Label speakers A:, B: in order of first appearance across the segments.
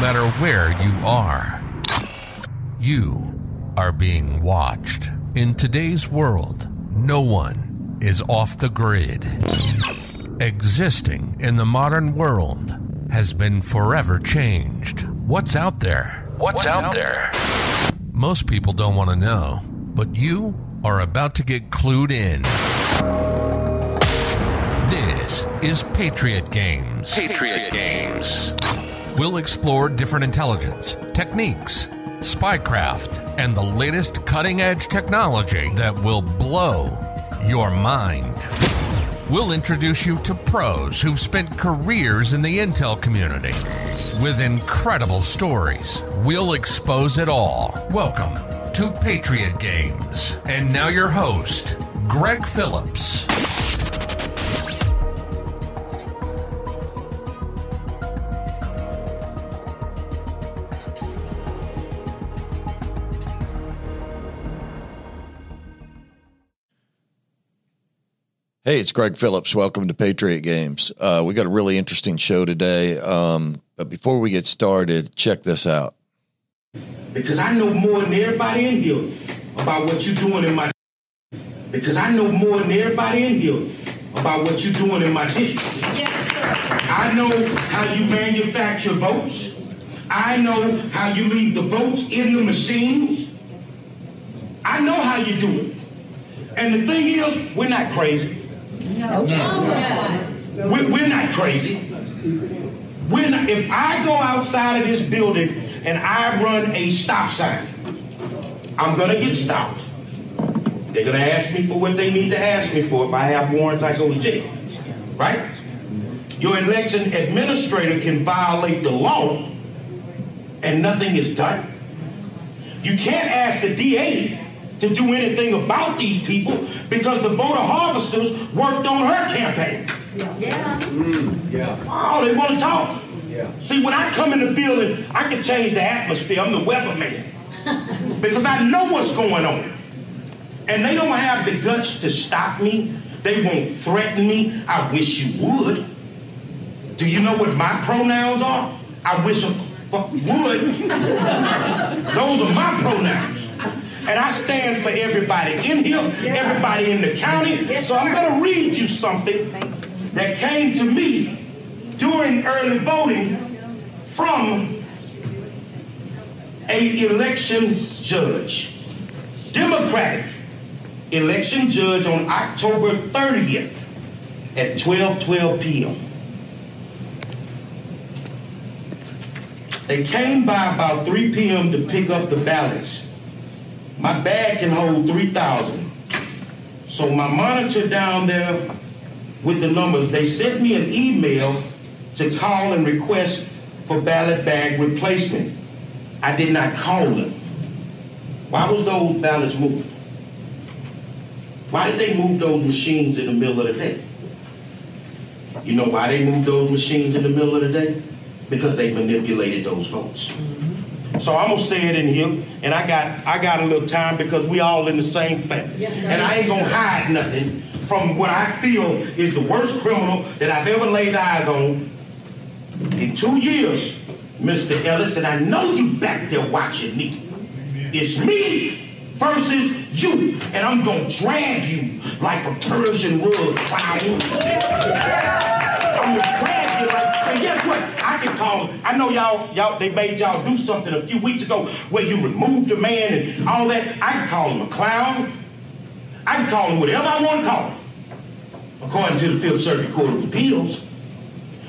A: matter where you are. You are being watched. In today's world, no one is off the grid. Existing in the modern world has been forever changed. What's out there?
B: What's out there?
A: Most people don't want to know, but you are about to get clued in. This is Patriot Games.
B: Patriot Games.
A: We'll explore different intelligence, techniques, spycraft, and the latest cutting edge technology that will blow your mind. We'll introduce you to pros who've spent careers in the intel community with incredible stories. We'll expose it all. Welcome to Patriot Games. And now your host, Greg Phillips.
C: Hey, it's Greg Phillips. Welcome to Patriot Games. Uh, we got a really interesting show today. Um, but before we get started, check this out.
D: Because I know more than everybody in here about what you're doing in my. Because I know more than everybody in here about what you're doing in my district.
E: Yes, sir.
D: I know how you manufacture votes. I know how you leave the votes in the machines. I know how you do it. And the thing is, we're not crazy.
E: No.
D: We're, we're not crazy. We're not, if I go outside of this building and I run a stop sign, I'm gonna get stopped. They're gonna ask me for what they need to ask me for. If I have warrants, I go to jail. Right? Your election administrator can violate the law and nothing is done. You can't ask the DA to do anything about these people because the voter harvesters worked on her campaign.
E: Yeah. Yeah.
D: Mm, oh, they want to talk. Yeah. See, when I come in the building, I can change the atmosphere. I'm the weatherman because I know what's going on. And they don't have the guts to stop me. They won't threaten me. I wish you would. Do you know what my pronouns are? I wish I would. Those are my pronouns. And I stand for everybody in here, everybody in the county. So I'm going to read you something that came to me during early voting from a election judge, Democratic election judge on October 30th at 12:12 p.m. They came by about 3 p.m. to pick up the ballots. My bag can hold 3,000. So my monitor down there with the numbers, they sent me an email to call and request for ballot bag replacement. I did not call them. Why was those ballots moved? Why did they move those machines in the middle of the day? You know why they moved those machines in the middle of the day? Because they manipulated those votes. Mm-hmm. So I'm gonna say it in here, and I got I got a little time because we all in the same family.
E: Yes, sir.
D: And I ain't gonna hide nothing from what I feel is the worst criminal that I've ever laid eyes on in two years, Mr. Ellis, and I know you back there watching me. It's me versus you, and I'm gonna drag you like a Persian rug clown. I'm gonna drag. I can call. Him, I know y'all, y'all. They made y'all do something a few weeks ago where you removed the man and all that. I can call him a clown. I can call him whatever I want to call him, according to the Fifth Circuit Court of Appeals,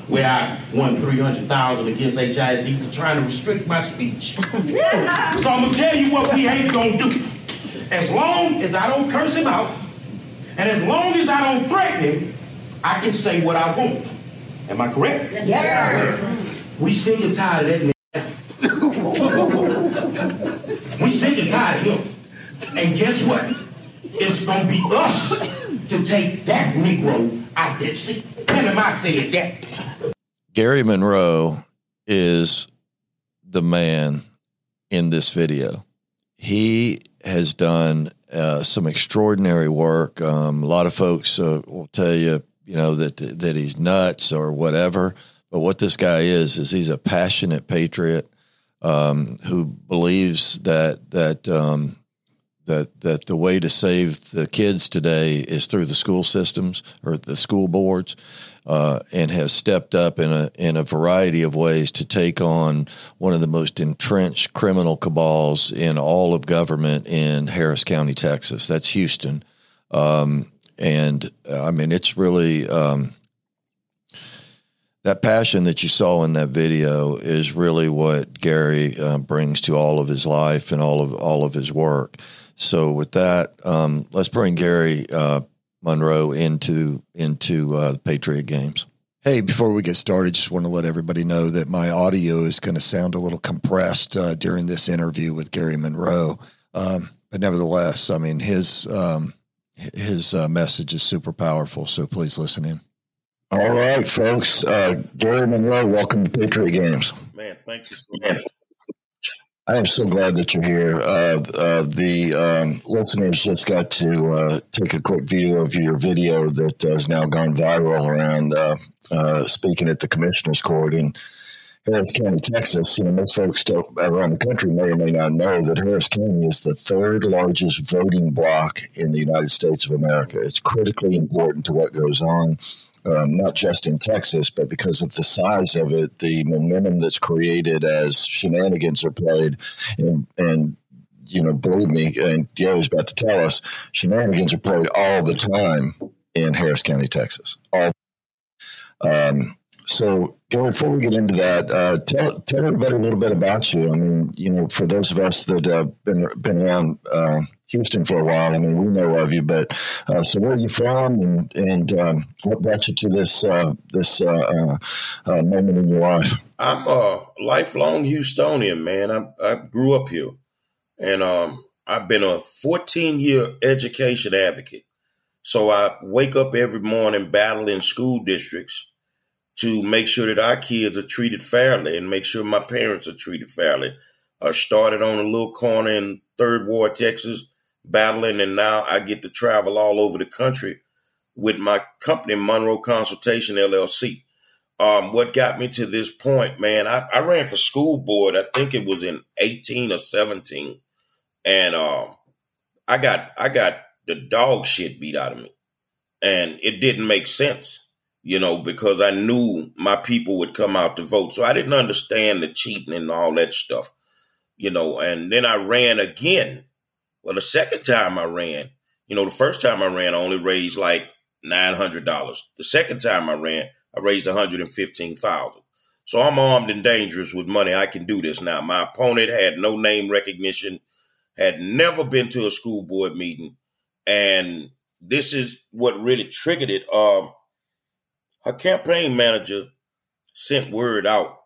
D: where I won three hundred thousand against HISD for trying to restrict my speech. So I'm gonna tell you what we ain't gonna do. As long as I don't curse him out, and as long as I don't threaten him, I can say what I want. Am I correct?
E: Yes, sir.
D: We sick and tired of that nigga. we sick and tired of him. And guess what? It's gonna be us to take that Negro out there. See, when am I saying that?
C: Garry Monroe is the man in this video. He has done uh, some extraordinary work. Um, a lot of folks uh, will tell you, you know, that that he's nuts or whatever. But what this guy is is he's a passionate patriot um, who believes that that um, that that the way to save the kids today is through the school systems or the school boards, uh, and has stepped up in a in a variety of ways to take on one of the most entrenched criminal cabals in all of government in Harris County, Texas. That's Houston, um, and uh, I mean it's really. Um, that passion that you saw in that video is really what Garry uh, brings to all of his life and all of all of his work. So with that, um, let's bring Garry uh, Monroe into into uh, the Patriot games.
F: Hey, before we get started, just want to let everybody know that my audio is going to sound a little compressed uh, during this interview with Garry Monroe. Um, but nevertheless, I mean his um, his uh, message is super powerful. So please listen in.
G: All right, folks. Uh, Garry Monroe, welcome to Patriot Games.
D: Man, thank you so much.
G: I am so glad that you're here. Uh, uh, the um, listeners just got to uh, take a quick view of your video that has now gone viral around uh, uh, speaking at the Commissioner's Court in Harris County, Texas. You know, most folks around the country may or may not know that Harris County is the third largest voting block in the United States of America. It's critically important to what goes on um, not just in Texas, but because of the size of it, the momentum that's created as shenanigans are played, and, and you know, believe me, and Garry's about to tell us, shenanigans are played all the time in Harris County, Texas. All. Um, so, Garry, before we get into that, uh, tell tell everybody a little bit about you. I mean, you know, for those of us that have uh, been been around uh, Houston for a while, I mean, we know of you, but uh, so where are you from, and and um, what brought you to this uh, this uh, moment in your life?
D: I'm a lifelong Houstonian, man. I, I grew up here, and um, I've been a 14 year education advocate. So I wake up every morning battling school districts to make sure that our kids are treated fairly and make sure my parents are treated fairly. I started on a little corner in Third Ward, Texas, battling, and now I get to travel all over the country with my company, Monroe Consultation LLC. Um, what got me to this point, man, I, I, ran for school board, I think it was in 18 or 17. And um, I got I got the dog shit beat out of me. And it didn't make sense you know, because I knew my people would come out to vote. So I didn't understand the cheating and all that stuff, you know. And then I ran again. Well, the second time I ran, you know, the first time I ran, I only raised like nine hundred dollars. The second time I ran, I raised one hundred and fifteen thousand. So I'm armed and dangerous with money. I can do this now. My opponent had no name recognition, had never been to a school board meeting, and this is what really triggered it. Um, her campaign manager sent word out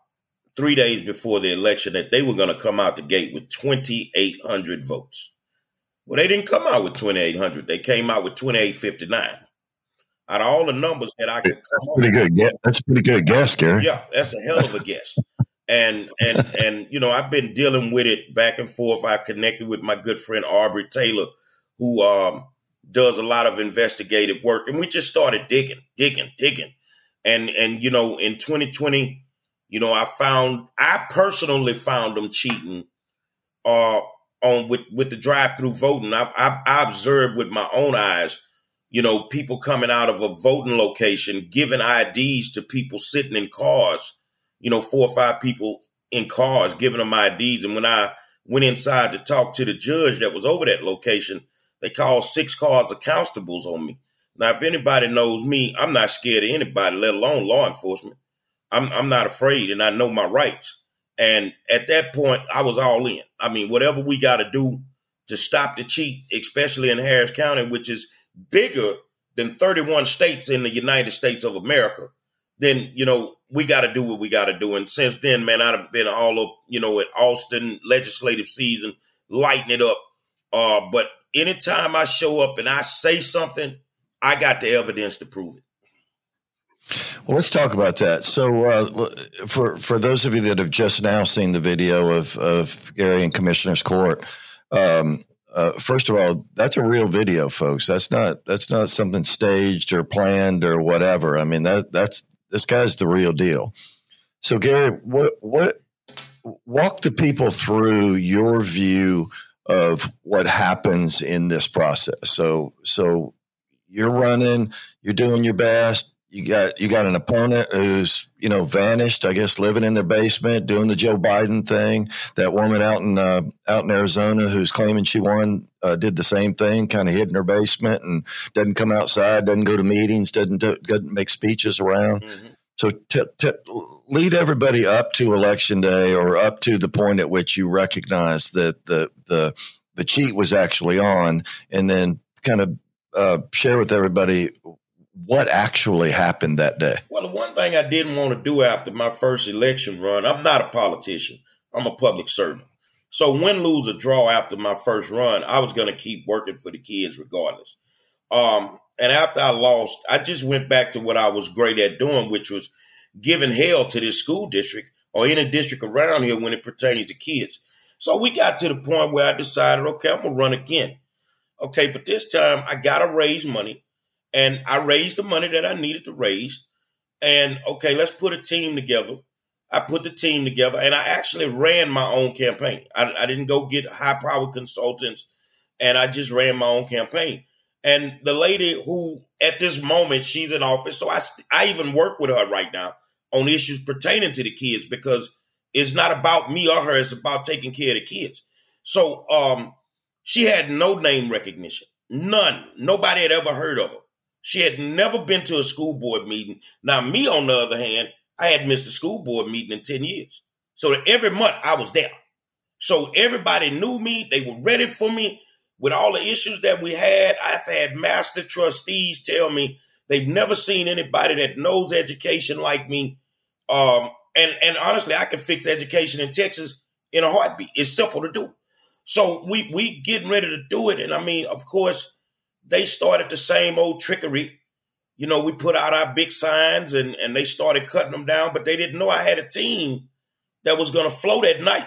D: three days before the election that they were going to come out the gate with 2,800 votes. Well, they didn't come out with 2,800. They came out with 2,859. Out of all the numbers that I could
G: that's pretty good. Yeah, that's a pretty good guess, Gary.
D: Yeah, that's a hell of a guess. and and and you know, I've been dealing with it back and forth. I connected with my good friend Aubrey Taylor, who um, does a lot of investigative work, and we just started digging, digging, digging and and you know in 2020 you know i found i personally found them cheating uh on with with the drive-through voting. I, I, I observed with my own eyes you know people coming out of a voting location giving ids to people sitting in cars you know four or five people in cars giving them ids and when i went inside to talk to the judge that was over that location they called six cars of constables on me now, if anybody knows me, I'm not scared of anybody, let alone law enforcement. I'm I'm not afraid, and I know my rights. And at that point, I was all in. I mean, whatever we got to do to stop the cheat, especially in Harris County, which is bigger than 31 states in the United States of America, then you know we got to do what we got to do. And since then, man, I've been all up, you know, at Austin legislative season, lighting it up. Uh, but anytime I show up and I say something I got the evidence to prove it.
C: Well, let's talk about that. So, uh, for for those of you that have just now seen the video of of Garry in Commissioner's Court, um, uh, first of all, that's a real video, folks. That's not that's not something staged or planned or whatever. I mean that that's this guy's the real deal.
G: So Garry, what what walk the people through your view of what happens in this process. So so you're running, you're doing your best. You got you got an opponent who's you know vanished. I guess living in their basement, doing the Joe Biden thing. That woman out in uh, out in Arizona who's claiming she won uh, did the same thing, kind of hid in her basement and doesn't come outside, doesn't go to meetings, doesn't do, doesn't make speeches around. Mm-hmm. So t- t- lead everybody up to election day or up to the point at which you recognize that the the the cheat was actually on, and then kind of uh, share with everybody what actually happened that day.
D: Well, the one thing I didn't want to do after my first election run, I'm not a politician. I'm a public servant. So win, lose, or draw after my first run, I was going to keep working for the kids regardless. Um, and after I lost, I just went back to what I was great at doing, which was giving hell to this school district or any district around here when it pertains to kids. So we got to the point where I decided, okay, I'm gonna run again. Okay, but this time I gotta raise money, and I raised the money that I needed to raise. And okay, let's put a team together. I put the team together, and I actually ran my own campaign. I, I didn't go get high power consultants, and I just ran my own campaign. And the lady who, at this moment, she's in office. So I, I even work with her right now on issues pertaining to the kids because it's not about me or her. It's about taking care of the kids. So um, she had no name recognition, none. Nobody had ever heard of her. She had never been to a school board meeting. Now, me, on the other hand, I had missed a school board meeting in 10 years. So every month I was there. So everybody knew me. They were ready for me with all the issues that we had, I've had master trustees tell me they've never seen anybody that knows education like me. Um, and and honestly, I can fix education in Texas in a heartbeat. It's simple to do. So we we getting ready to do it, and I mean, of course, they started the same old trickery. You know, we put out our big signs, and and they started cutting them down, but they didn't know I had a team that was going to float at night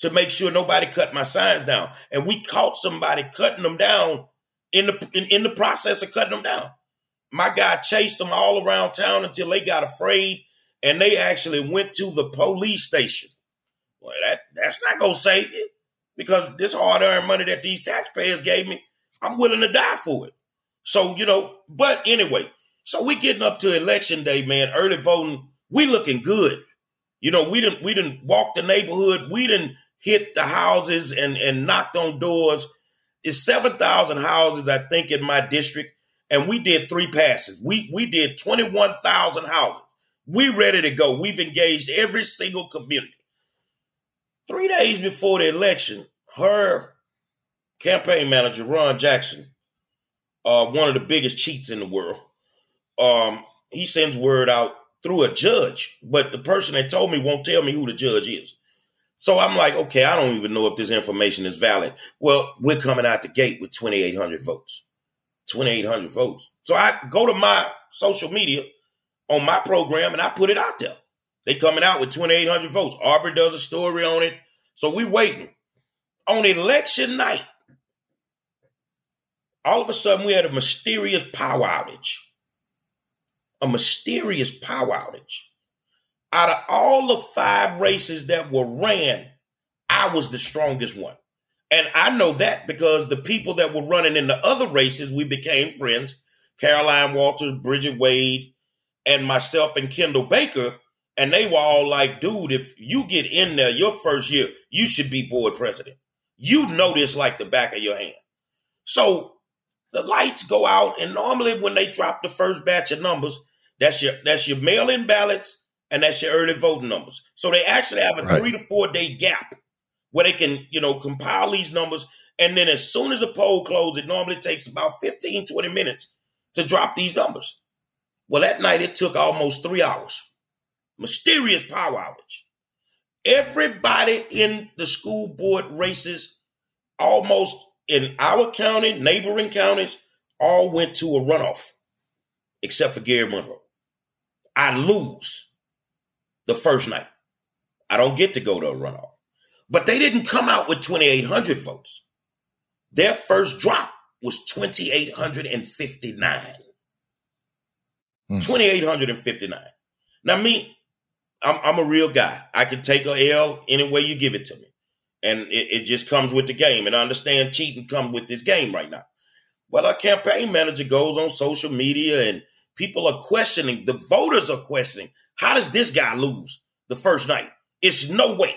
D: to make sure nobody cut my signs down. And we caught somebody cutting them down in the in, in the process of cutting them down. My guy chased them all around town until they got afraid and they actually went to the police station. Well, that that's not gonna save you because this hard-earned money that these taxpayers gave me, I'm willing to die for it. So you know, but anyway, so we getting up to election day, man. Early voting, we looking good. You know, we didn't we didn't walk the neighborhood. We didn't hit the houses and, and knocked on doors. It's 7,000 houses, I think, in my district. And we did three passes. We, we did 21,000 houses. We ready to go. We've engaged every single community. Three days before the election, her campaign manager, Ron Jackson, uh, one of the biggest cheats in the world, um, he sends word out through a judge, but the person that told me won't tell me who the judge is. So I'm like, okay, I don't even know if this information is valid. Well, we're coming out the gate with 2,800 votes. 2,800 votes. So I go to my social media on my program and I put it out there. They coming out with 2,800 votes. Aubrey does a story on it. So we waiting. On election night, all of a sudden we had a mysterious power outage. A mysterious power outage out of all the five races that were ran, I was the strongest one. And I know that because the people that were running in the other races, we became friends. Caroline Walters, Bridget Wade, and myself and Kendall Baker. And they were all like, dude, if you get in there your first year, you should be board president. You know this like the back of your hand. So the lights go out, and normally when they drop the first batch of numbers, that's your that's your mail-in ballots and that's your early voting numbers. So they actually have a right. three to four day gap where they can, you know, compile these numbers. And then as soon as the poll closes, it normally takes about 15, 20 minutes to drop these numbers. Well, that night it took almost three hours. Mysterious power outage. Everybody in the school board races, almost in our county, neighboring counties, all went to a runoff, except for Garry Monroe. I lose the first night. I don't get to go to a runoff. But they didn't come out with 2,800 votes. Their first drop was 2,859. Hmm. 2,859. Now, me, I'm, I'm a real guy. I can take a L any way you give it to me. And it, it just comes with the game. And I understand cheating comes with this game right now. Well, our campaign manager goes on social media and people are questioning, the voters are questioning, how does this guy lose the first night? It's no way.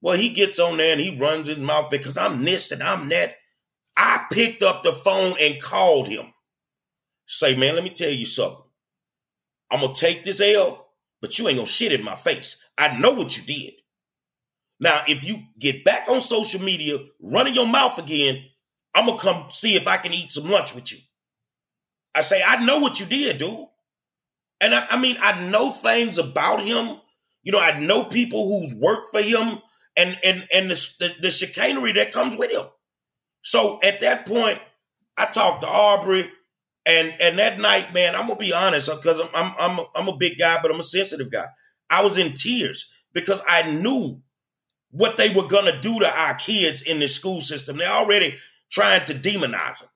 D: Well, he gets on there and he runs his mouth because I'm this and I'm that. I picked up the phone and called him. Say, man, let me tell you something. I'm gonna take this L, but you ain't gonna shit in my face. I know what you did. Now, if you get back on social media, running your mouth again, I'm gonna come see if I can eat some lunch with you. I say, I know what you did, dude. And I, I mean, I know things about him. You know, I know people who's worked for him and and and the, the, the chicanery that comes with him. So at that point, I talked to Aubrey, and and that night, man, I'm gonna be honest because I'm I'm I'm a, I'm a big guy, but I'm a sensitive guy. I was in tears because I knew what they were gonna do to our kids in the school system. They're already trying to demonize them,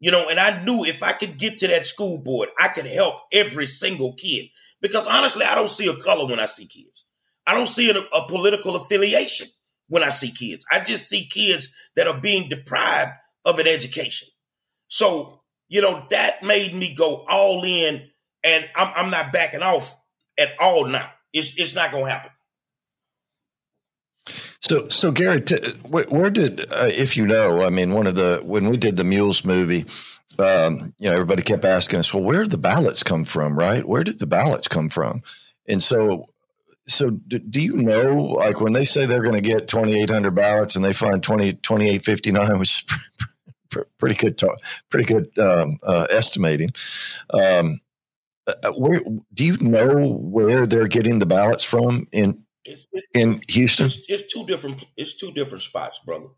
D: you know. And I knew if I could get to that school board, I could help every single kid. Because honestly, I don't see a color when I see kids. I don't see a, a political affiliation when I see kids. I just see kids that are being deprived of an education. So, you know, that made me go all in, and I'm, I'm not backing off at all now. It's, it's not going to happen.
C: So, so Gary, where, where, did, uh, if you know, I mean, one of the when we did the Mules movie, um, you know, everybody kept asking us, well, where did the ballots come from, right? Where did the ballots come from? And so, so do, do you know, like when they say they're going to get 2,800 ballots and they find 20, 2859, which is pretty good, talk, pretty good um, uh, estimating. Um, uh, uh, where do you know where they're getting the ballots from in
D: it's,
C: in Houston?
D: It's, it's, two different. It's two different spots, brother.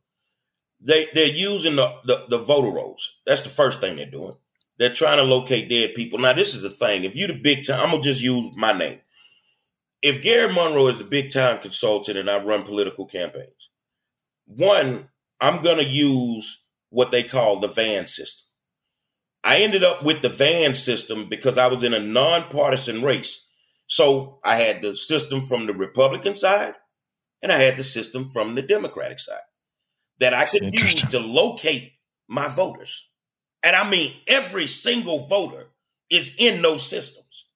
D: They they're using the, the the voter rolls. That's the first thing they're doing. They're trying to locate dead people. Now, this is the thing. If you the big time, I'm gonna just use my name if Garry Monroe is the big time consultant and I run political campaigns, one, I'm going to use what they call the van system. I ended up with the van system because I was in a nonpartisan race. So I had the system from the Republican side and I had the system from the Democratic side that I could use to locate my voters. And I mean, every single voter is in those systems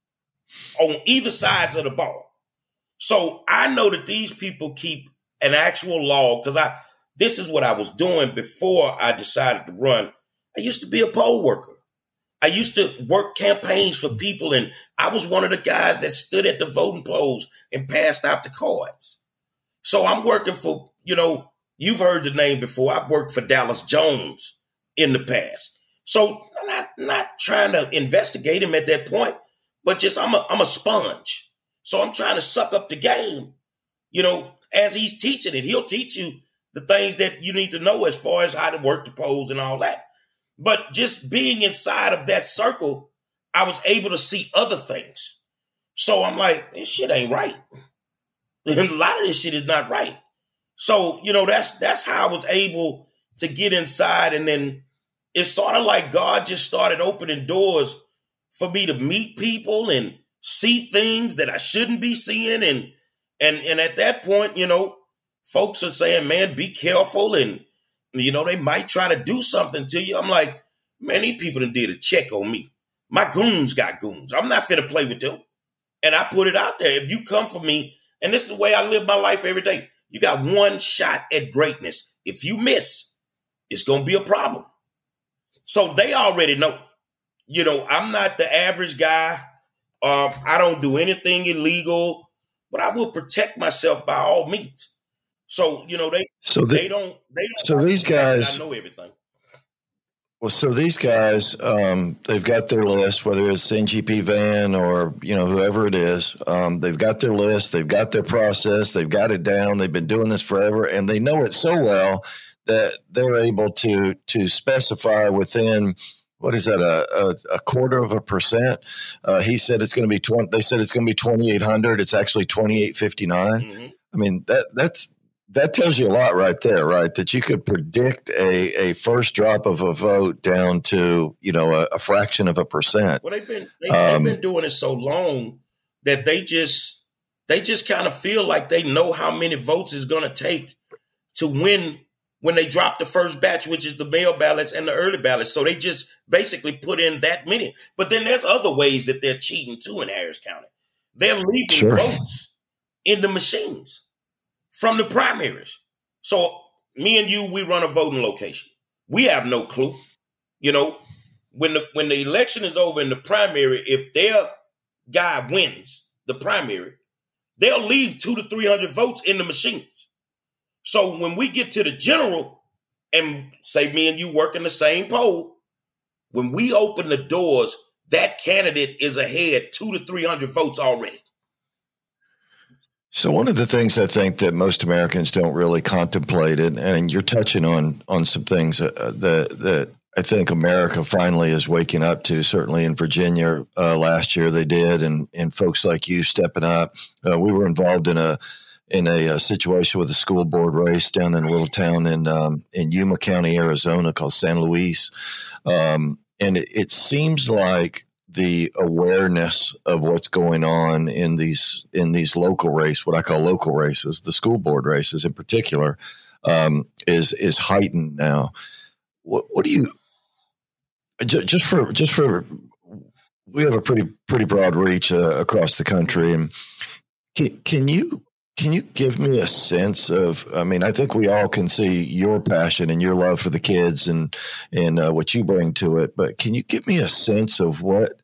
D: on either sides of the ball. So I know that these people keep an actual log because I this is what I was doing before I decided to run. I used to be a poll worker. I used to work campaigns for people, and I was one of the guys that stood at the voting polls and passed out the cards. So I'm working for, you know, you've heard the name before. I've worked for Dallas Jones in the past. So I'm not not trying to investigate him at that point, but just I'm a I'm a sponge. So I'm trying to suck up the game, you know, as he's teaching it. He'll teach you the things that you need to know as far as how to work the polls and all that. But just being inside of that circle, I was able to see other things. So I'm like, this shit ain't right. a lot of this shit is not right. So, you know, that's that's how I was able to get inside. And then it's sort of like God just started opening doors for me to meet people and see things that I shouldn't be seeing. And and and at that point, you know, folks are saying, man, be careful. And you know, they might try to do something to you. I'm like, man, these people done did a check on me. My goons got goons. I'm not finna play with them. And I put it out there. If you come for me, and this is the way I live my life every day, you got one shot at greatness. If you miss, it's gonna be a problem. So they already know. You know, I'm not the average guy uh, I don't do anything illegal, but I will protect myself by all means. So you know they so the, they don't they don't.
C: So these guys
D: I know everything.
C: Well, so these guys, um, they've got their list, whether it's NGP van or you know whoever it is. Um, they've got their list, they've got their process, they've got it down. They've been doing this forever, and they know it so well that they're able to to specify within what is that a, a, a quarter of a percent uh, he said it's going to be 20 they said it's going to be 2800 it's actually 2859 mm-hmm. i mean that that's that tells you a lot right there right that you could predict a, a first drop of a vote down to you know a, a fraction of a percent
D: well they've been they, have um, been doing it so long that they just they just kind of feel like they know how many votes is going to take to win when they drop the first batch, which is the mail ballots and the early ballots. So they just basically put in that many. But then there's other ways that they're cheating too in Harris County. They're leaving
C: Sure.
D: votes in the machines from the primaries. So me and you, we run a voting location. We have no clue. You know, when the when the election is over in the primary, if their guy wins the primary, they'll leave two to three hundred votes in the machines. So when we get to the general, and say me and you work in the same poll, when we open the doors, that candidate is ahead two to three hundred votes already.
C: So one of the things I think that most Americans don't really contemplate it, and you're touching on on some things uh, that that I think America finally is waking up to. Certainly in Virginia uh, last year they did, and and folks like you stepping up. Uh, we were involved in a in a, uh situation with a school board race down in a little town in um, in Yuma County, Arizona, called San Luis, um, and it, it seems like the awareness of what's going on in these in these local race, what I call local races, the school board races in particular, um, is is heightened now. What, what do you ju- just for just for we have a pretty pretty broad reach uh, across the country, and can, can you can you give me a sense of? I mean, I think we all can see your passion and your love for the kids and and uh, what you bring to it. But can you give me a sense of what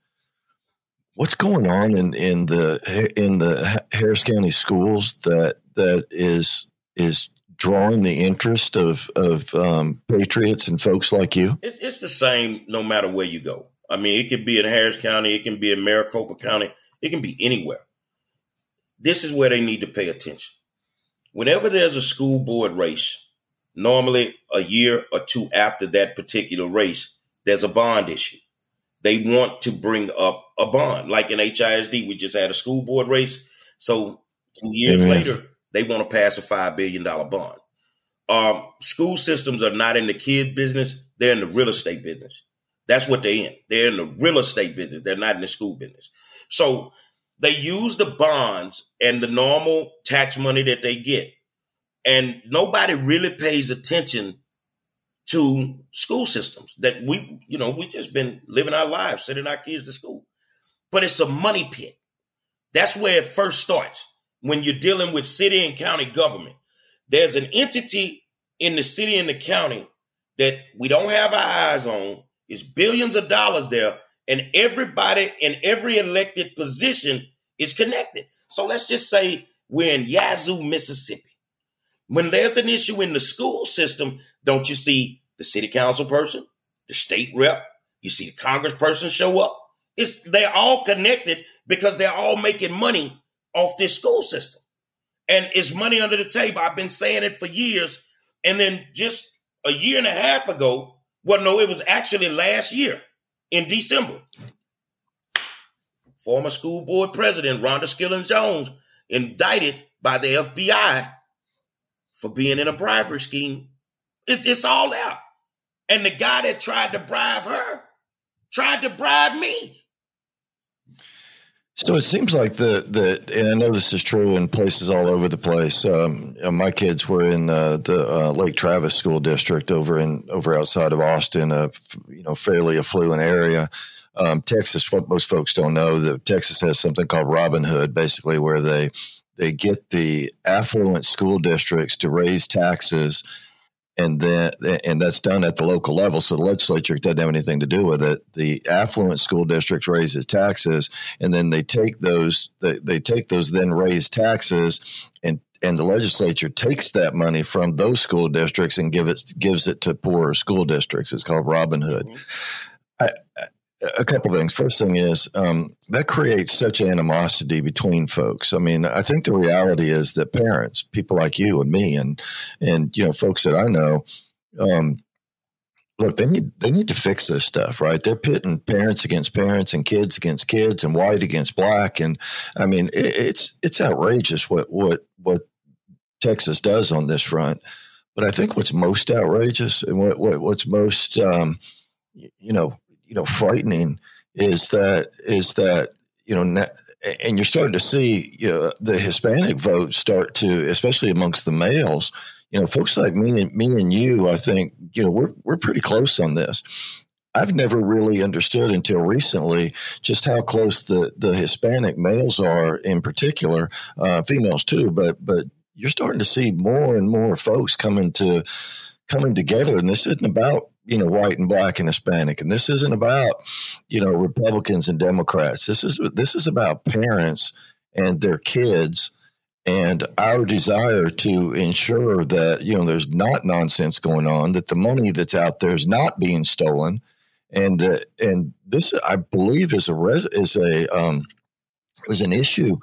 C: what's going on in, in the in the Harris County schools that that is is drawing the interest of of um, patriots and folks like you?
D: It's, it's the same no matter where you go. I mean, it could be in Harris County, it can be in Maricopa County, it can be anywhere. This is where they need to pay attention. Whenever there's a school board race, normally a year or two after that particular race, there's a bond issue. They want to bring up a bond. Like in HISD, we just had a school board race. So two years
C: Amen.
D: later, they want to pass a $5 billion bond. Um, school systems are not in the kid business, they're in the real estate business. That's what they're in. They're in the real estate business. They're not in the school business. So they use the bonds and the normal tax money that they get. And nobody really pays attention to school systems that we, you know, we just been living our lives, sending our kids to school. But it's a money pit. That's where it first starts when you're dealing with city and county government. There's an entity in the city and the county that we don't have our eyes on. It's billions of dollars there, and everybody in every elected position is connected. So let's just say we're in Yazoo, Mississippi. When there's an issue in the school system, don't you see the city council person, the state rep, you see the congressperson show up? It's they're all connected because they're all making money off this school system. And it's money under the table. I've been saying it for years. And then just a year and a half ago, well, no, it was actually last year in December. Former school board president Rhonda Skillern-Jones indicted by the FBI for being in a bribery scheme. It, it's all out. And the guy that tried to bribe her tried to bribe me.
C: So it seems like the the and I know this is true in places all over the place. Um, my kids were in uh, the uh, Lake Travis School District over in over outside of Austin, a you know fairly affluent area. Um, Texas, what most folks don't know, that Texas has something called Robin Hood, basically where they they get the affluent school districts to raise taxes and then and that's done at the local level. So the legislature doesn't have anything to do with it. The affluent school districts raises taxes, and then they take those they, they take those then raised taxes, and and the legislature takes that money from those school districts and give it gives it to poorer school districts. It's called Robin Hood. Mm-hmm. I, I- a couple things. First thing is um, that creates such animosity between folks. I mean, I think the reality is that parents, people like you and me, and and you know, folks that I know, um, look, they need they need to fix this stuff, right? They're pitting parents against parents and kids against kids and white against black, and I mean, it, it's it's outrageous what what what Texas does on this front. But I think what's most outrageous and what, what what's most um, you know you know frightening is that is that you know, and you're starting to see you know, the Hispanic vote start to, especially amongst the males. You know, folks like me and me and you, I think, you know, we're we're pretty close on this. I've never really understood until recently just how close the, the Hispanic males are, in particular, uh, females too. But but you're starting to see more and more folks coming to coming together, and this isn't about you know white and black and Hispanic, and this isn't about you know Republicans and Democrats. This is this is about parents and their kids and our desire to ensure that you know there's not nonsense going on that the money that's out there is not being stolen and uh, and this I believe is a res, is a um, is an issue,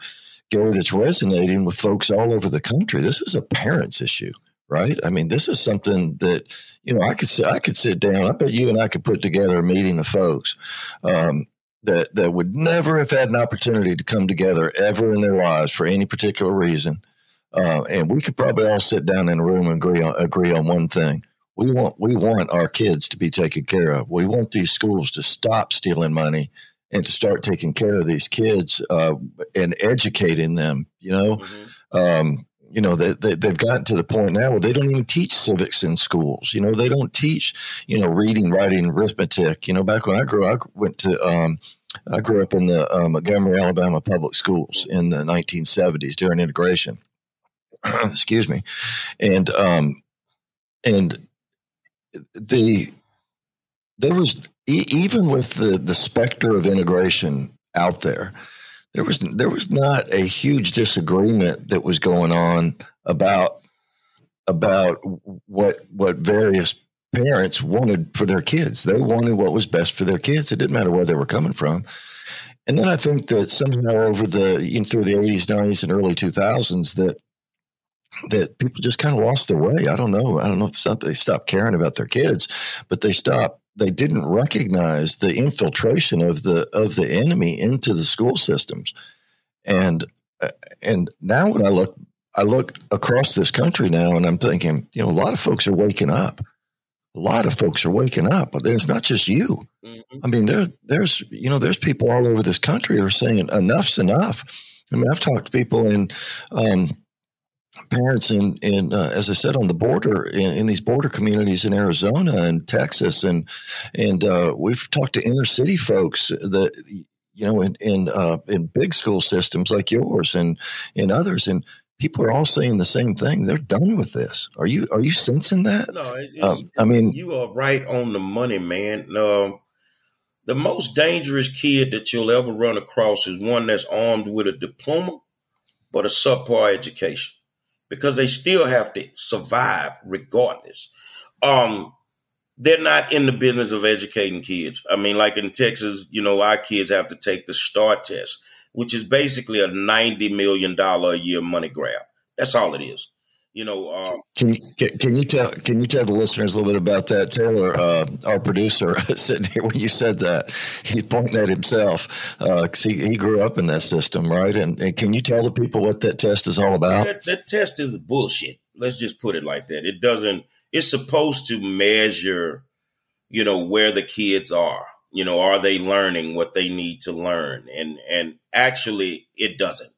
C: Garry, that's resonating with folks all over the country. This is a parents issue, right? I mean, this is something that you know I could sit I could sit down. I bet you and I could put together a meeting of folks. Um, that, that would never have had an opportunity to come together ever in their lives for any particular reason, uh, and we could probably all sit down in a room and agree on agree on one thing: we want we want our kids to be taken care of. We want these schools to stop stealing money and to start taking care of these kids uh, and educating them. You know, mm-hmm. um, you know they, they, they've gotten to the point now where they don't even teach civics in schools. You know, they don't teach you know reading, writing, arithmetic. You know, back when I grew, up, I went to. Um, I grew up in the uh, Montgomery, Alabama public schools in the 1970s during integration. Excuse me, and um, and the there was even with the the specter of integration out there, there was there was not a huge disagreement that was going on about about what what various parents wanted for their kids. They wanted what was best for their kids. It didn't matter where they were coming from. And then I think that somehow over the you know, through the 80s, 90s, and early 2000s that that people just kind of lost their way. I don't know. I don't know if it's not they stopped caring about their kids, but they stopped. They didn't recognize the infiltration of the of the enemy into the school systems, and uh, and now when I look, I look across this country now, and I'm thinking, you know, a lot of folks are waking up. A lot of folks are waking up, but it's not just you. Mm-hmm. I mean, there there's you know there's people all over this country who are saying enough's enough. I mean, I've talked to people in um, parents in in uh, as I said on the border in, in, these border communities in Arizona and Texas. And and uh, we've talked to inner city folks that you know in in, uh, in big school systems like yours and in others. And people are all saying the same thing. They're done with this. Are you are you sensing that?
D: No um, I mean you are right on the money man. Um, the most dangerous kid that you'll ever run across is one that's armed with a diploma but a subpar education because they still have to survive regardless. Um, they're not in the business of educating kids. I mean, like in Texas, you know, our kids have to take the STAAR test, which is basically a $90 million a year money grab. That's all it is. You know, um,
C: can you can you tell can you tell the listeners a little bit about that, Taylor, uh, our producer, sitting here when you said that he pointed at himself because uh, he, he grew up in that system, right? And, and, can you tell the people what that test is all about?
D: That, that test is bullshit. Let's just put it like that. It doesn't. It's supposed to measure, you know, where the kids are. You know, are they learning what they need to learn? And and actually, it doesn't.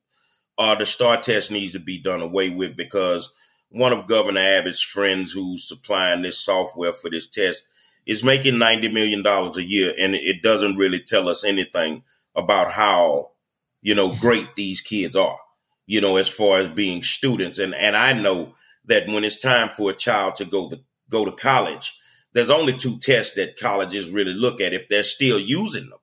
D: Uh, the STAAR test needs to be done away with because one of Governor Abbott's friends who's supplying this software for this test is making $90 million a year. And it doesn't really tell us anything about how, you know, great these kids are, you know, as far as being students. And, and I know that when it's time for a child to go to, go to college, there's only two tests that colleges really look at if they're still using them.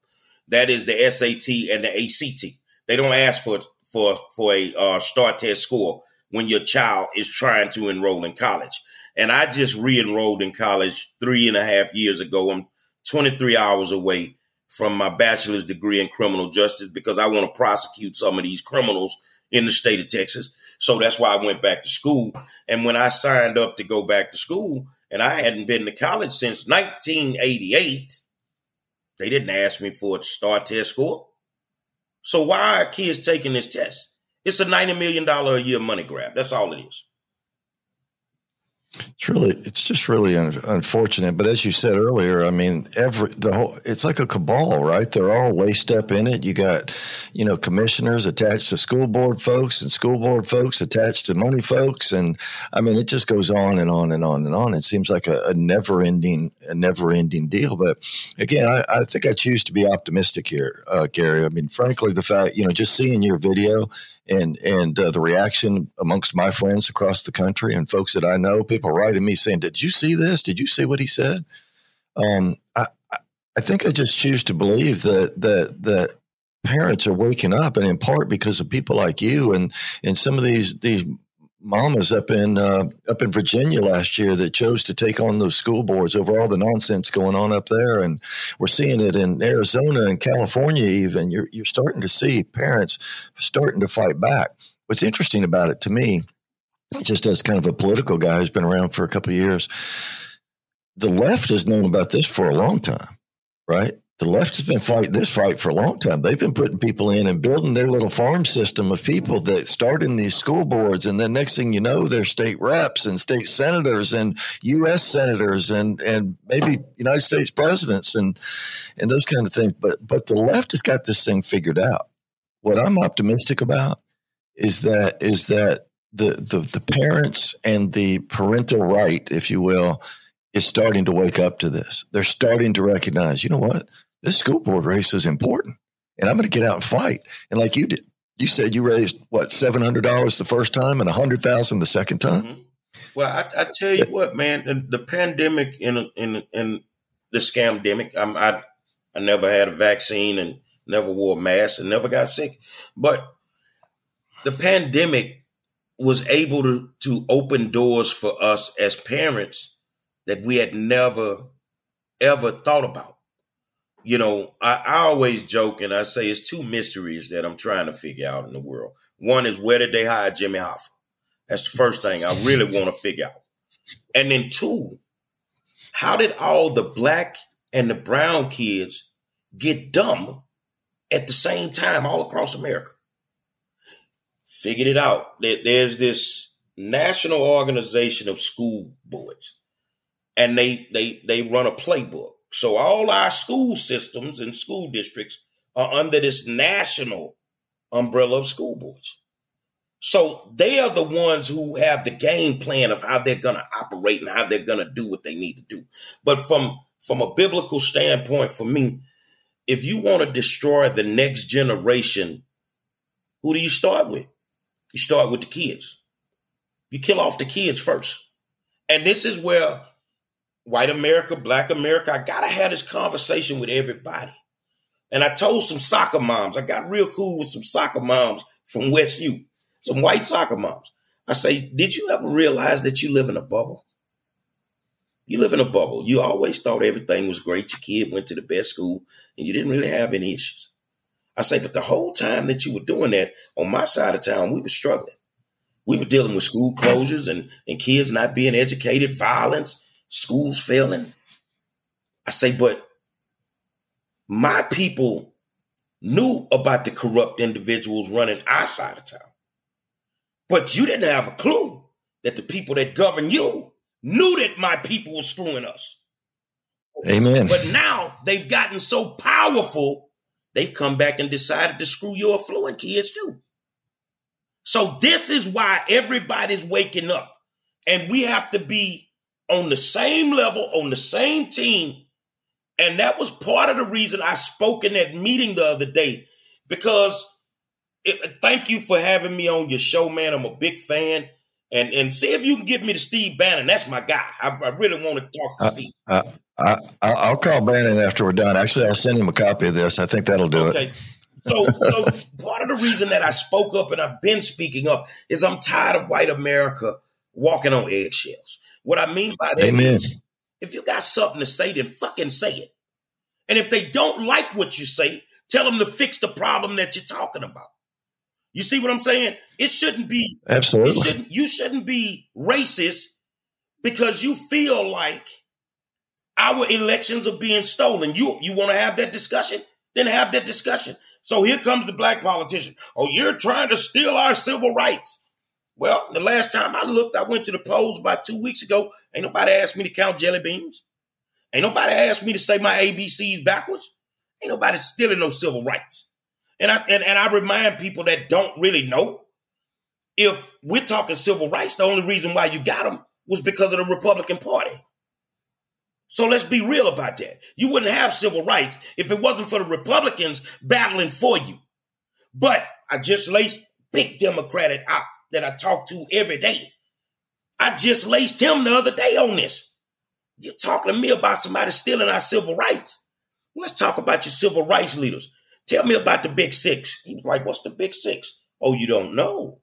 D: That is the SAT and the ACT. They don't ask for, for, for a uh, STAAR test score when your child is trying to enroll in college. And I just re enrolled in college three and a half years ago. I'm 23 hours away from my bachelor's degree in criminal justice because I want to prosecute some of these criminals in the state of Texas. So that's why I went back to school. And when I signed up to go back to school, and I hadn't been to college since 1988, they didn't ask me for a STAAR test score. So why are kids taking this test? It's a $90 million a year money grab. That's all it is.
C: It's really, it's just really un- unfortunate. But as you said earlier, I mean, every the whole, it's like a cabal, right? They're all laced up in it. You got, you know, commissioners attached to school board folks, and school board folks attached to money folks, and I mean, it just goes on and on and on and on. It seems like a, a never ending, a never ending deal. But again, I, I, think I choose to be optimistic here, uh, Garry. I mean, frankly, the fact, you know, just seeing your video and and uh, the reaction amongst my friends across the country and folks that I know, people writing me saying, "Did you see this? Did you see what he said?" Um, I I think I just choose to believe that that that parents are waking up, and in part because of people like you and and some of these these mamas up in uh, up in Virginia last year that chose to take on those school boards over all the nonsense going on up there, and we're seeing it in Arizona and California. Even you're you're starting to see parents starting to fight back. What's interesting about it to me, just as kind of a political guy who's been around for a couple years, the left has known about this for a long time, right? The left has been fighting this fight for a long time. They've been putting people in and building their little farm system of people that start in these school boards, and then next thing you know, they're state reps and state senators and U.S. senators and and maybe United States presidents and and those kind of things. But but the left has got this thing figured out. What I'm optimistic about is that is that the the, the parents and the parental right, if you will, is starting to wake up to this. They're starting to recognize, you know what? This school board race is important and I'm going to get out and fight. And like you did, you said you raised what, $700 the first time and a hundred thousand the second time. Mm-hmm.
D: Well, I, I, tell you what, man, the, the pandemic in, in, in the scamdemic, I'm, I, I never had a vaccine and never wore a mask and never got sick, but the pandemic was able to, to open doors for us as parents that we had never ever thought about you know, I, I, always joke and I say it's two mysteries that I'm trying to figure out in the world. One is where did they hire Jimmy Hoffa? That's the first thing I really want to figure out. And then two, how did all the black and the brown kids get dumb at the same time all across America? Figured it out. That There's this national organization of school boards, and they they they run a playbook so all our school systems and school districts are under this national umbrella of school boards. So they are the ones who have the game plan of how they're going to operate and how they're going to do what they need to do. But from from a biblical standpoint, for me, if you want to destroy the next generation, who do you start with? You start with the kids. You kill off the kids first. And this is where white America, black America. I gotta have this conversation with everybody. And I told some soccer moms, I got real cool with some soccer moms from West U, some white soccer moms. I say, did you ever realize that you live in a bubble? You live in a bubble. You always thought everything was great. Your kid went to the best school and you didn't really have any issues. I say, but the whole time that you were doing that on my side of town, we were struggling. We were dealing with school closures and, and kids not being educated, violence, schools failing. I say, but my people knew about the corrupt individuals running our side of town. But you didn't have a clue that the people that govern you knew that my people were screwing us.
C: Amen.
D: But now they've gotten so powerful, they've come back and decided to screw your affluent kids too. So this is why everybody's waking up. And we have to be on the same level, on the same team. And that was part of the reason I spoke in that meeting the other day because it, thank you for having me on your show, man. I'm a big fan. And and see if you can get me to Steve Bannon. That's my guy. I, I really want to talk to uh, Steve. Uh,
C: I, will call Bannon after we're done. Actually, I'll send him a copy of this. I think that'll do okay. it.
D: So, so part of the reason that I spoke up and I've been speaking up is I'm tired of white America walking on eggshells. What I mean by that Amen. Is, if you got something to say, then fucking say it. And if they don't like what you say, tell them to fix the problem that you're talking about. You see what I'm saying? It shouldn't be
C: absolutely.
D: Shouldn't, you shouldn't be racist because you feel like our elections are being stolen. You you want to have that discussion? Then have that discussion. So here comes the black politician. Oh, you're trying to steal our civil rights. Well, the last time I looked, I went to the polls about two weeks ago. Ain't nobody asked me to count jelly beans. Ain't nobody asked me to say my ABCs backwards. Ain't nobody stealing no civil rights. And I and, and I remind people that don't really know if we're talking civil rights, the only reason why you got them was because of the Republican Party. So let's be real about that. You wouldn't have civil rights if it wasn't for the Republicans battling for you. But I just laced big Democratic that I talk to every day. I just laced him the other day on this. You're talking to me about somebody stealing our civil rights. Let's talk about your civil rights leaders. Tell me about the big six. He was like, What's the big six? Oh, you don't know.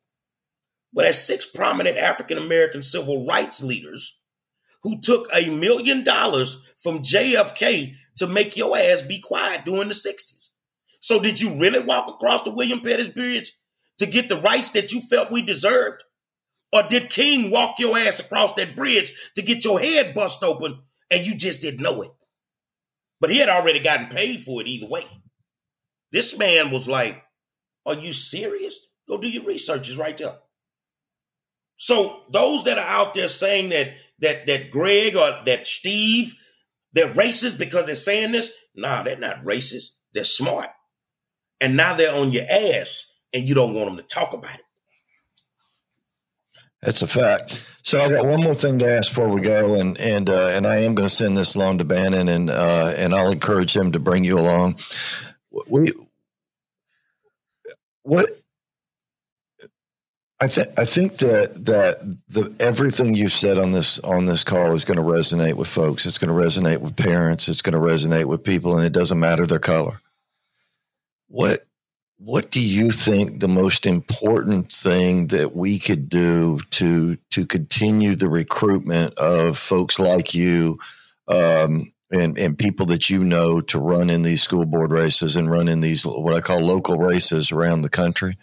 D: But as six prominent African American civil rights leaders who took a million dollars from JFK to make your ass be quiet during the 60s. So, did you really walk across the William Pettus Bridge to get the rights that you felt we deserved? Or did King walk your ass across that bridge to get your head bust open and you just didn't know it? But he had already gotten paid for it either way. This man was like, Are you serious? Go do your research, it's right there. So those that are out there saying that that that Greg or that Steve, they're racist because they're saying this, nah, they're not racist. They're smart. And now they're on your ass and you don't want them to talk about it.
C: That's a fact. So I got one more thing to ask before we go, and and uh, and I am going to send this along to Bannon, and uh, and I'll encourage him to bring you along. We what I think I think that that the everything you've said on this on this call is going to resonate with folks. It's going to resonate with parents. It's going to resonate with people, and it doesn't matter their color. What what do you think the most important thing that we could do to to continue the recruitment of folks like you um, and and people that you know to run in these school board races and run in these what I call local races around the country?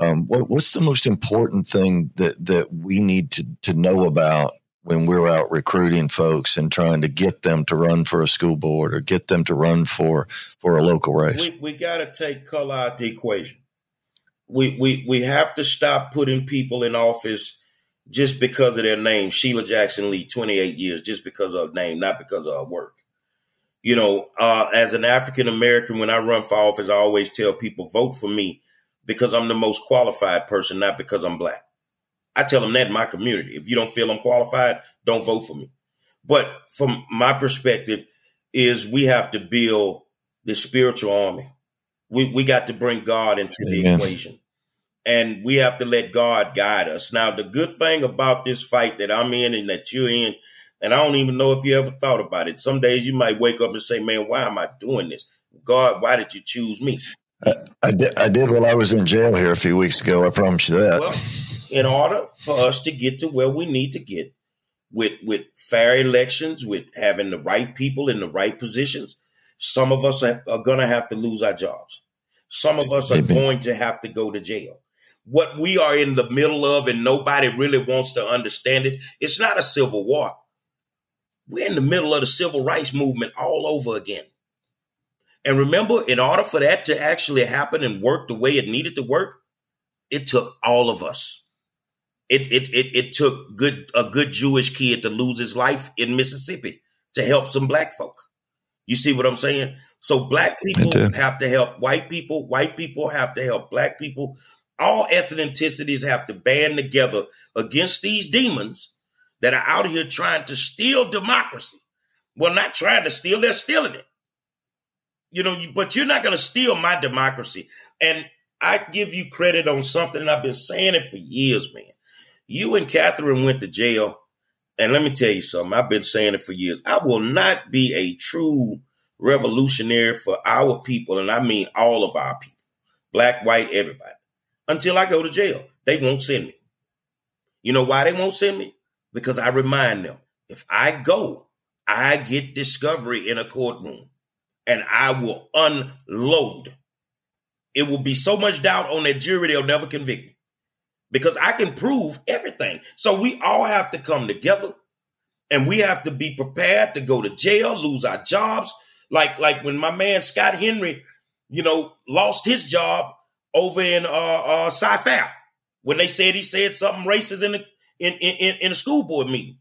C: Um, what, what's the most important thing that that we need to to know about when we're out recruiting folks and trying to get them to run for a school board or get them to run for for a local race?
D: We, we got to take color out the equation. We, we we have to stop putting people in office just because of their name. Sheila Jackson Lee, 28 years, just because of name, not because of work. You know, uh, as an African American, when I run for office, I always tell people vote for me because I'm the most qualified person, not because I'm black. I tell them that in my community. If you don't feel I'm qualified, don't vote for me. But from my perspective, is we have to build the spiritual army. We we got to bring God into the equation. And we have to let God guide us. Now, the good thing about this fight that I'm in and that you're in, and I don't even know if you ever thought about it. Some days you might wake up and say, Man, why am I doing this? God, why did you choose me?
C: I did. I did while I was in jail here a few weeks ago. I promise you that.
D: Well, in order for us to get to where we need to get with with fair elections, with having the right people in the right positions, some of us are, are going to have to lose our jobs. Some of us are going to have to go to jail. What we are in the middle of, and nobody really wants to understand it, it's not a civil war. We're in the middle of the civil rights movement all over again. And remember, in order for that to actually happen and work the way it needed to work, it took all of us. It it it, it took good a good Jewish kid to lose his life in Mississippi to help some black folk. You see what I'm saying? So black people have to help white people. White people have to help black people. All ethnicities have to band together against these demons that are out here trying to steal democracy. Well, not trying to steal, they're stealing it you know, but you're not going to steal my democracy. And I give you credit on something, and I've been saying it for years, man. You and Catherine went to jail, and let me tell you something. I've been saying it for years. I will not be a true revolutionary for our people, and I mean all of our people, black, white, everybody, until I go to jail. They won't send me. You know why they won't send me? Because I remind them if I go, I get discovery in a courtroom and I will unload. It will be so much doubt on that jury, they'll never convict me because I can prove everything. So we all have to come together and we have to be prepared to go to jail, lose our jobs. Like, like when my man Scott Henry, you know, lost his job over in uh, uh, Cy-Fair. when they said he said something racist in the in in, in the school board meeting.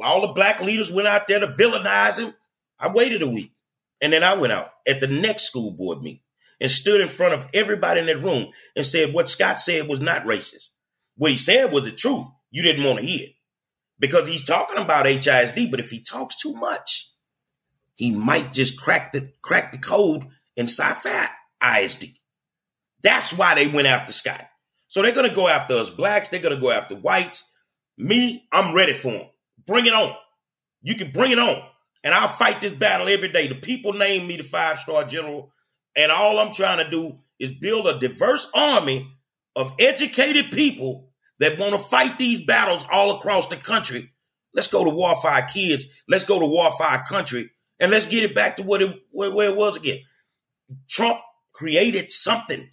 D: All the black leaders went out there to villainize him. I waited a week. And then I went out at the next school board meeting and stood in front of everybody in that room and said what Scott said was not racist. What he said was the truth. You didn't want to hear it because he's talking about HISD. But if he talks too much, he might just crack the crack the code in Cy-Fair ISD. That's why they went after Scott. So they're gonna go after us blacks. They're gonna go after whites. Me, I'm ready for them. Bring it on. You can bring it on. And I'll fight this battle every day. The people name me the five star general. And all I'm trying to do is build a diverse army of educated people that want to fight these battles all across the country. Let's go to War Fire Kids. Let's go to War Fire Country. And let's get it back to what it, where, it was again. Trump created something.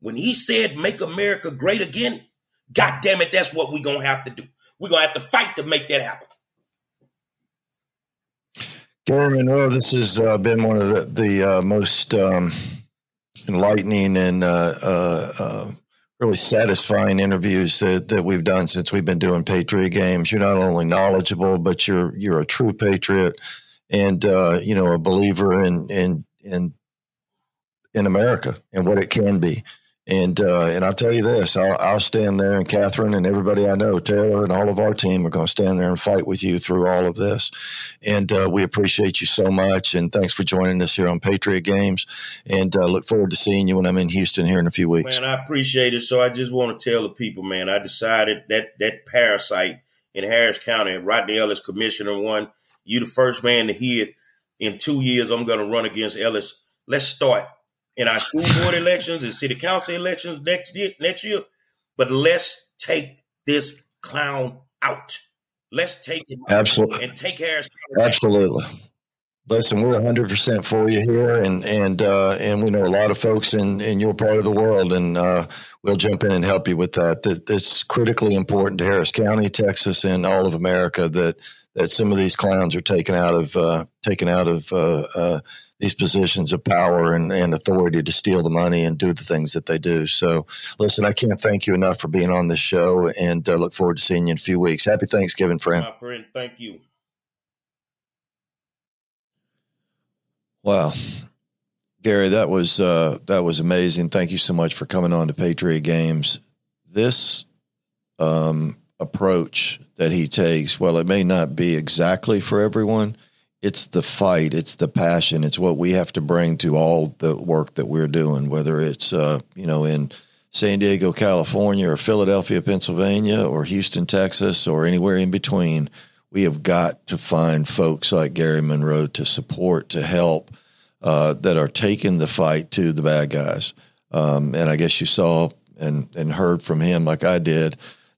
D: When he said, make America great again, God damn it, that's what we're going to have to do. We're going to have to fight to make that happen.
F: Garry Monroe, this has uh, been one of the, the uh, most um, enlightening and uh, uh, uh, really satisfying interviews that, that we've done since we've been doing Patriot Games. You're not only knowledgeable, but you're you're a true patriot and uh, you know a believer in in in in America and what it can be. And uh, and I'll tell you this, I'll, I'll, stand there, and Catherine and everybody I know, Taylor and all of our team are going to stand there and fight with you through all of this. And uh, we appreciate you so much, and thanks for joining us here on Patriot Games. And uh, look forward to seeing you when I'm in Houston here in a few weeks.
D: Man, I appreciate it. So I just want to tell the people, man, I decided that that parasite in Harris County, Rodney Ellis, Commissioner one, you the first man to hear it. In two years, I'm going to run against Ellis. Let's start in our school board elections and city council elections next year, next year. But let's take this clown out. Let's take him
F: absolutely
D: and take Harris.
F: Absolutely. Listen, we're 100 percent for you here, and and uh, and we know a lot of folks in in your part of the world, and uh, we'll jump in and help you with that. that. That's critically important to Harris County, Texas, and all of America that that some of these clowns are taken out of uh, taken out of uh, uh, these positions of power and, and authority to steal the money and do the things that they do. So, listen, I can't thank you enough for being on this show and uh, look forward to seeing you in a few weeks. Happy Thanksgiving, friend.
D: My friend, thank you.
C: Wow. Garry, that was uh, that was amazing. Thank you so much for coming on to Patriot Games. This um, approach that he takes, while it may not be exactly for everyone, it's the fight, it's the passion, it's what we have to bring to all the work that we're doing, whether it's uh, you know in San Diego, California, or Philadelphia, Pennsylvania, or Houston, Texas, or anywhere in between. We have got to find folks like Garry Monroe to support, to help, uh, that are taking the fight to the bad guys. Um, and I guess you saw and and heard from him, like I did,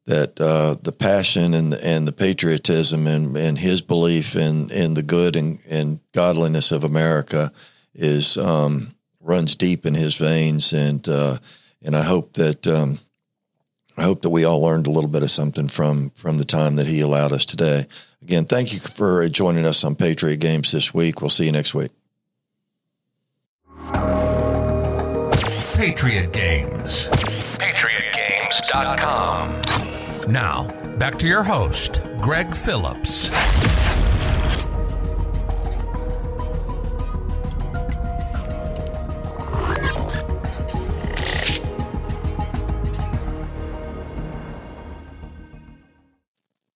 C: that uh, the passion and and the patriotism and, and his belief in in the good and, and godliness of America is um, runs deep in his veins and uh, and I hope that um, I hope that we all learned a little bit of something from from the time that he allowed us today. Again, thank you for joining us on Patriot Games this week. We'll see you next week.
A: Patriot Games.
B: PatriotGames.com.
A: Now, back to your host, Greg Phillips.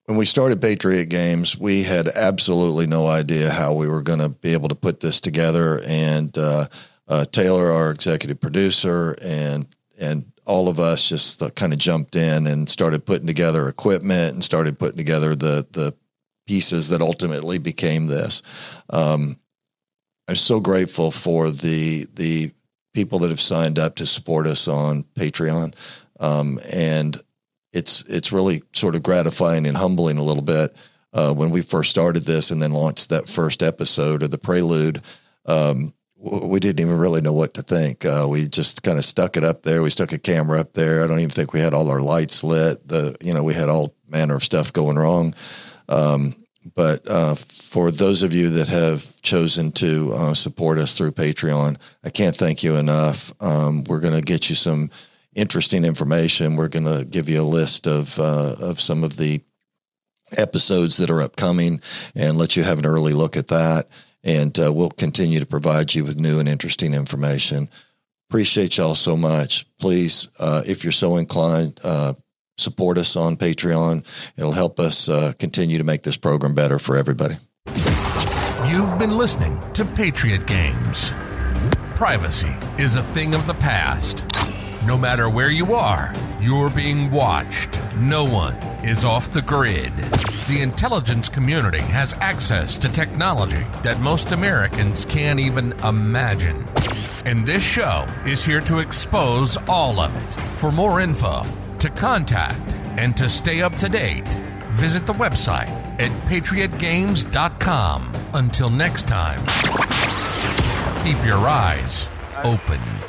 C: When we started Patriot Games, we had absolutely no idea how we were going to be able to put this together. And uh, uh, Taylor, our executive producer, and and all of us just kind of jumped in and started putting together equipment and started putting together the the pieces that ultimately became this. Um, I'm so grateful for the the people that have signed up to support us on Patreon, um, and it's it's really sort of gratifying and humbling a little bit. Uh, when we first started this and then launched that first episode of the Prelude, um, we didn't even really know what to think. Uh, we just kind of stuck it up there. We stuck a camera up there. I don't even think we had all our lights lit. The you know we had all manner of stuff going wrong. Um, but uh, for those of you that have chosen to uh, support us through Patreon, I can't thank you enough. Um, we're going to get you some interesting information. We're going to give you a list of uh, of some of the episodes that are upcoming and let you have an early look at that. And uh, we'll continue to provide you with new and interesting information. Appreciate y'all so much. Please, uh, if you're so inclined, uh, support us on Patreon. It'll help us uh, continue to make this program better for everybody.
A: You've been listening to Patriot Games. Privacy is a thing of the past. No matter where you are, you're being watched. No one is off the grid. The intelligence community has access to technology that most Americans can't even imagine. And this show is here to expose all of it. For more info, to contact, and to stay up to date, visit the website at patriotgames.com. Until next time, keep your eyes open.